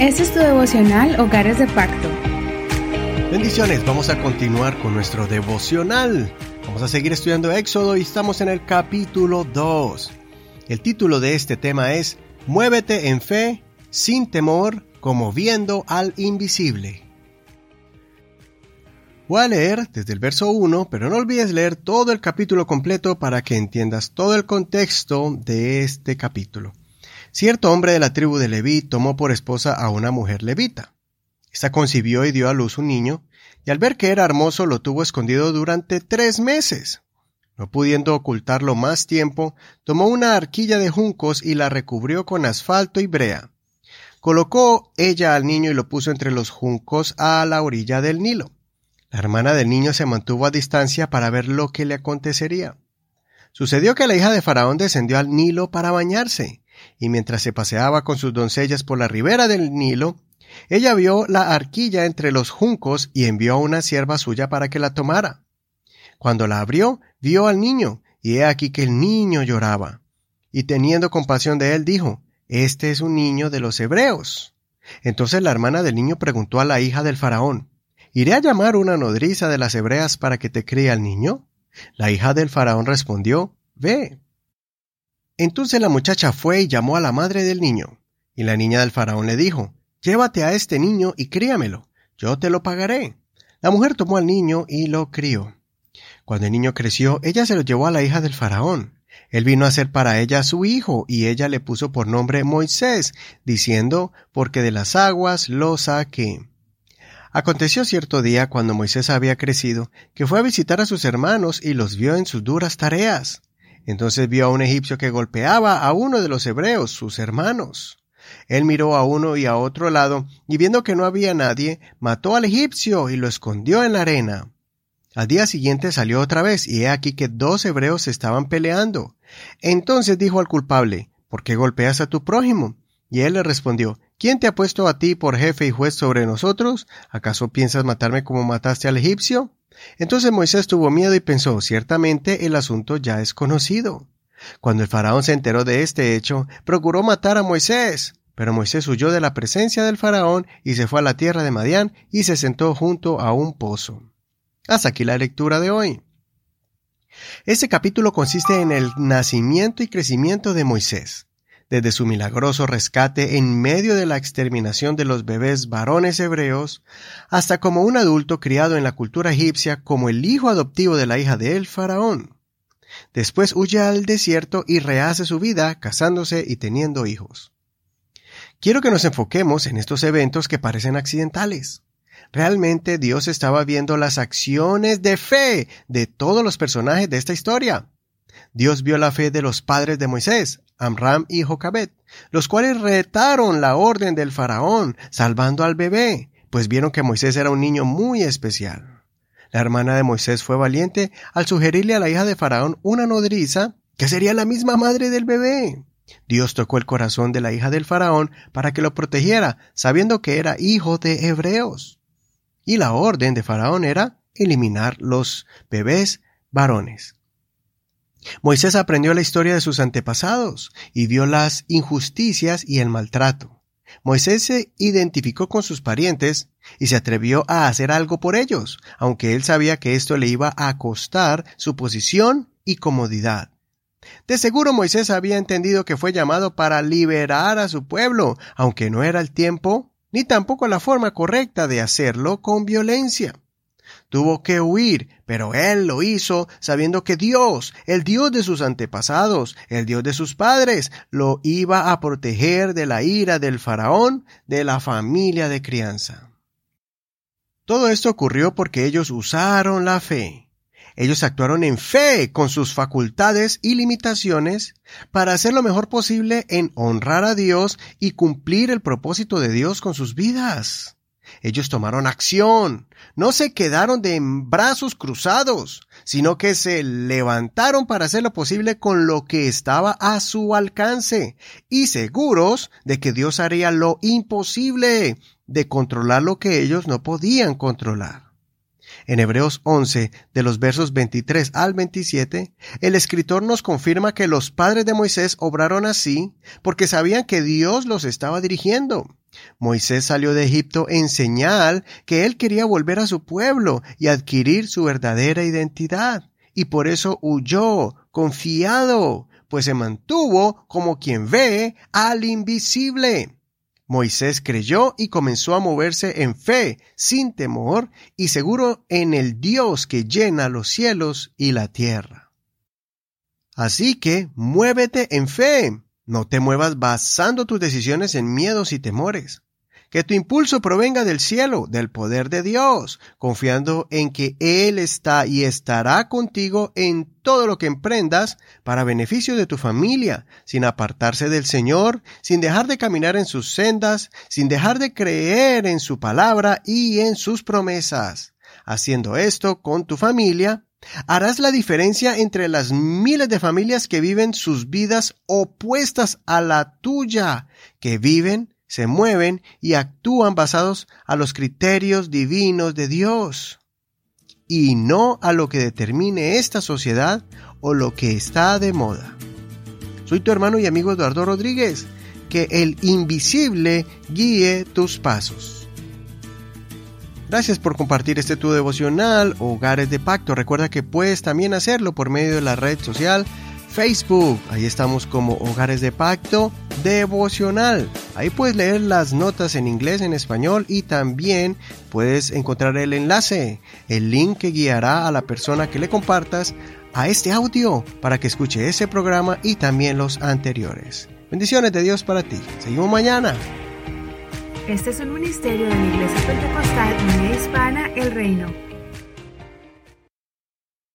Este es tu devocional Hogares de Pacto. Bendiciones, vamos a continuar con nuestro devocional. Vamos a seguir estudiando Éxodo y estamos en el capítulo 2. El título de este tema es Muévete en fe, sin temor, como viendo al invisible. Voy a leer desde el verso 1, pero no olvides leer todo el capítulo completo para que entiendas todo el contexto de este capítulo. Cierto hombre de la tribu de Leví tomó por esposa a una mujer levita. Esta concibió y dio a luz un niño, y al ver que era hermoso lo tuvo escondido durante tres meses. No pudiendo ocultarlo más tiempo, tomó una arquilla de juncos y la recubrió con asfalto y brea. Colocó ella al niño y lo puso entre los juncos a la orilla del Nilo. La hermana del niño se mantuvo a distancia para ver lo que le acontecería. Sucedió que la hija de Faraón descendió al Nilo para bañarse, y mientras se paseaba con sus doncellas por la ribera del Nilo, ella vio la arquilla entre los juncos y envió a una sierva suya para que la tomara. Cuando la abrió, vio al niño, y he aquí que el niño lloraba. Y teniendo compasión de él, dijo, Este es un niño de los hebreos. Entonces la hermana del niño preguntó a la hija del faraón, ¿Iré a llamar una nodriza de las hebreas para que te críe al niño? La hija del faraón respondió, Ve. Entonces la muchacha fue y llamó a la madre del niño, y la niña del faraón le dijo, Llévate a este niño y críamelo, yo te lo pagaré. La mujer tomó al niño y lo crió. Cuando el niño creció, ella se lo llevó a la hija del faraón. Él vino a ser para ella su hijo, y ella le puso por nombre Moisés, diciendo, porque de las aguas lo saqué. Aconteció cierto día, cuando Moisés había crecido, que fue a visitar a sus hermanos y los vio en sus duras tareas. Entonces vio a un egipcio que golpeaba a uno de los hebreos, sus hermanos. Él miró a uno y a otro lado, y viendo que no había nadie, mató al egipcio y lo escondió en la arena. Al día siguiente salió otra vez, y he aquí que dos hebreos estaban peleando. Entonces dijo al culpable, ¿Por qué golpeas a tu prójimo? Y él le respondió, ¿Quién te ha puesto a ti por jefe y juez sobre nosotros? ¿Acaso piensas matarme como mataste al egipcio? Entonces Moisés tuvo miedo y pensó, ciertamente el asunto ya es conocido. Cuando el faraón se enteró de este hecho, procuró matar a Moisés. Pero Moisés huyó de la presencia del faraón y se fue a la tierra de Madián y se sentó junto a un pozo. Hasta aquí la lectura de hoy. Este capítulo consiste en el nacimiento y crecimiento de Moisés desde su milagroso rescate en medio de la exterminación de los bebés varones hebreos, hasta como un adulto criado en la cultura egipcia como el hijo adoptivo de la hija de el faraón. Después huye al desierto y rehace su vida casándose y teniendo hijos. Quiero que nos enfoquemos en estos eventos que parecen accidentales. Realmente Dios estaba viendo las acciones de fe de todos los personajes de esta historia. Dios vio la fe de los padres de Moisés, Amram y Jocabet, los cuales retaron la orden del faraón, salvando al bebé, pues vieron que Moisés era un niño muy especial. La hermana de Moisés fue valiente al sugerirle a la hija de faraón una nodriza que sería la misma madre del bebé. Dios tocó el corazón de la hija del faraón para que lo protegiera, sabiendo que era hijo de hebreos. Y la orden de faraón era eliminar los bebés varones. Moisés aprendió la historia de sus antepasados y vio las injusticias y el maltrato. Moisés se identificó con sus parientes y se atrevió a hacer algo por ellos, aunque él sabía que esto le iba a costar su posición y comodidad. De seguro Moisés había entendido que fue llamado para liberar a su pueblo, aunque no era el tiempo ni tampoco la forma correcta de hacerlo con violencia. Tuvo que huir, pero él lo hizo sabiendo que Dios, el Dios de sus antepasados, el Dios de sus padres, lo iba a proteger de la ira del faraón, de la familia de crianza. Todo esto ocurrió porque ellos usaron la fe. Ellos actuaron en fe con sus facultades y limitaciones para hacer lo mejor posible en honrar a Dios y cumplir el propósito de Dios con sus vidas. Ellos tomaron acción, no se quedaron de brazos cruzados, sino que se levantaron para hacer lo posible con lo que estaba a su alcance, y seguros de que Dios haría lo imposible de controlar lo que ellos no podían controlar. En Hebreos 11, de los versos 23 al 27, el escritor nos confirma que los padres de Moisés obraron así porque sabían que Dios los estaba dirigiendo. Moisés salió de Egipto en señal que él quería volver a su pueblo y adquirir su verdadera identidad, y por eso huyó, confiado, pues se mantuvo como quien ve al invisible. Moisés creyó y comenzó a moverse en fe, sin temor y seguro en el Dios que llena los cielos y la tierra. Así que muévete en fe, no te muevas basando tus decisiones en miedos y temores. Que tu impulso provenga del cielo, del poder de Dios, confiando en que Él está y estará contigo en todo lo que emprendas para beneficio de tu familia, sin apartarse del Señor, sin dejar de caminar en sus sendas, sin dejar de creer en su palabra y en sus promesas. Haciendo esto con tu familia, harás la diferencia entre las miles de familias que viven sus vidas opuestas a la tuya, que viven se mueven y actúan basados a los criterios divinos de Dios y no a lo que determine esta sociedad o lo que está de moda. Soy tu hermano y amigo Eduardo Rodríguez. Que el invisible guíe tus pasos. Gracias por compartir este tu devocional, Hogares de Pacto. Recuerda que puedes también hacerlo por medio de la red social Facebook. Ahí estamos como Hogares de Pacto Devocional. Ahí puedes leer las notas en inglés, en español y también puedes encontrar el enlace, el link que guiará a la persona que le compartas a este audio para que escuche ese programa y también los anteriores. Bendiciones de Dios para ti. Seguimos mañana. Este es un ministerio de la Iglesia Pentecostal Unida Hispana El Reino.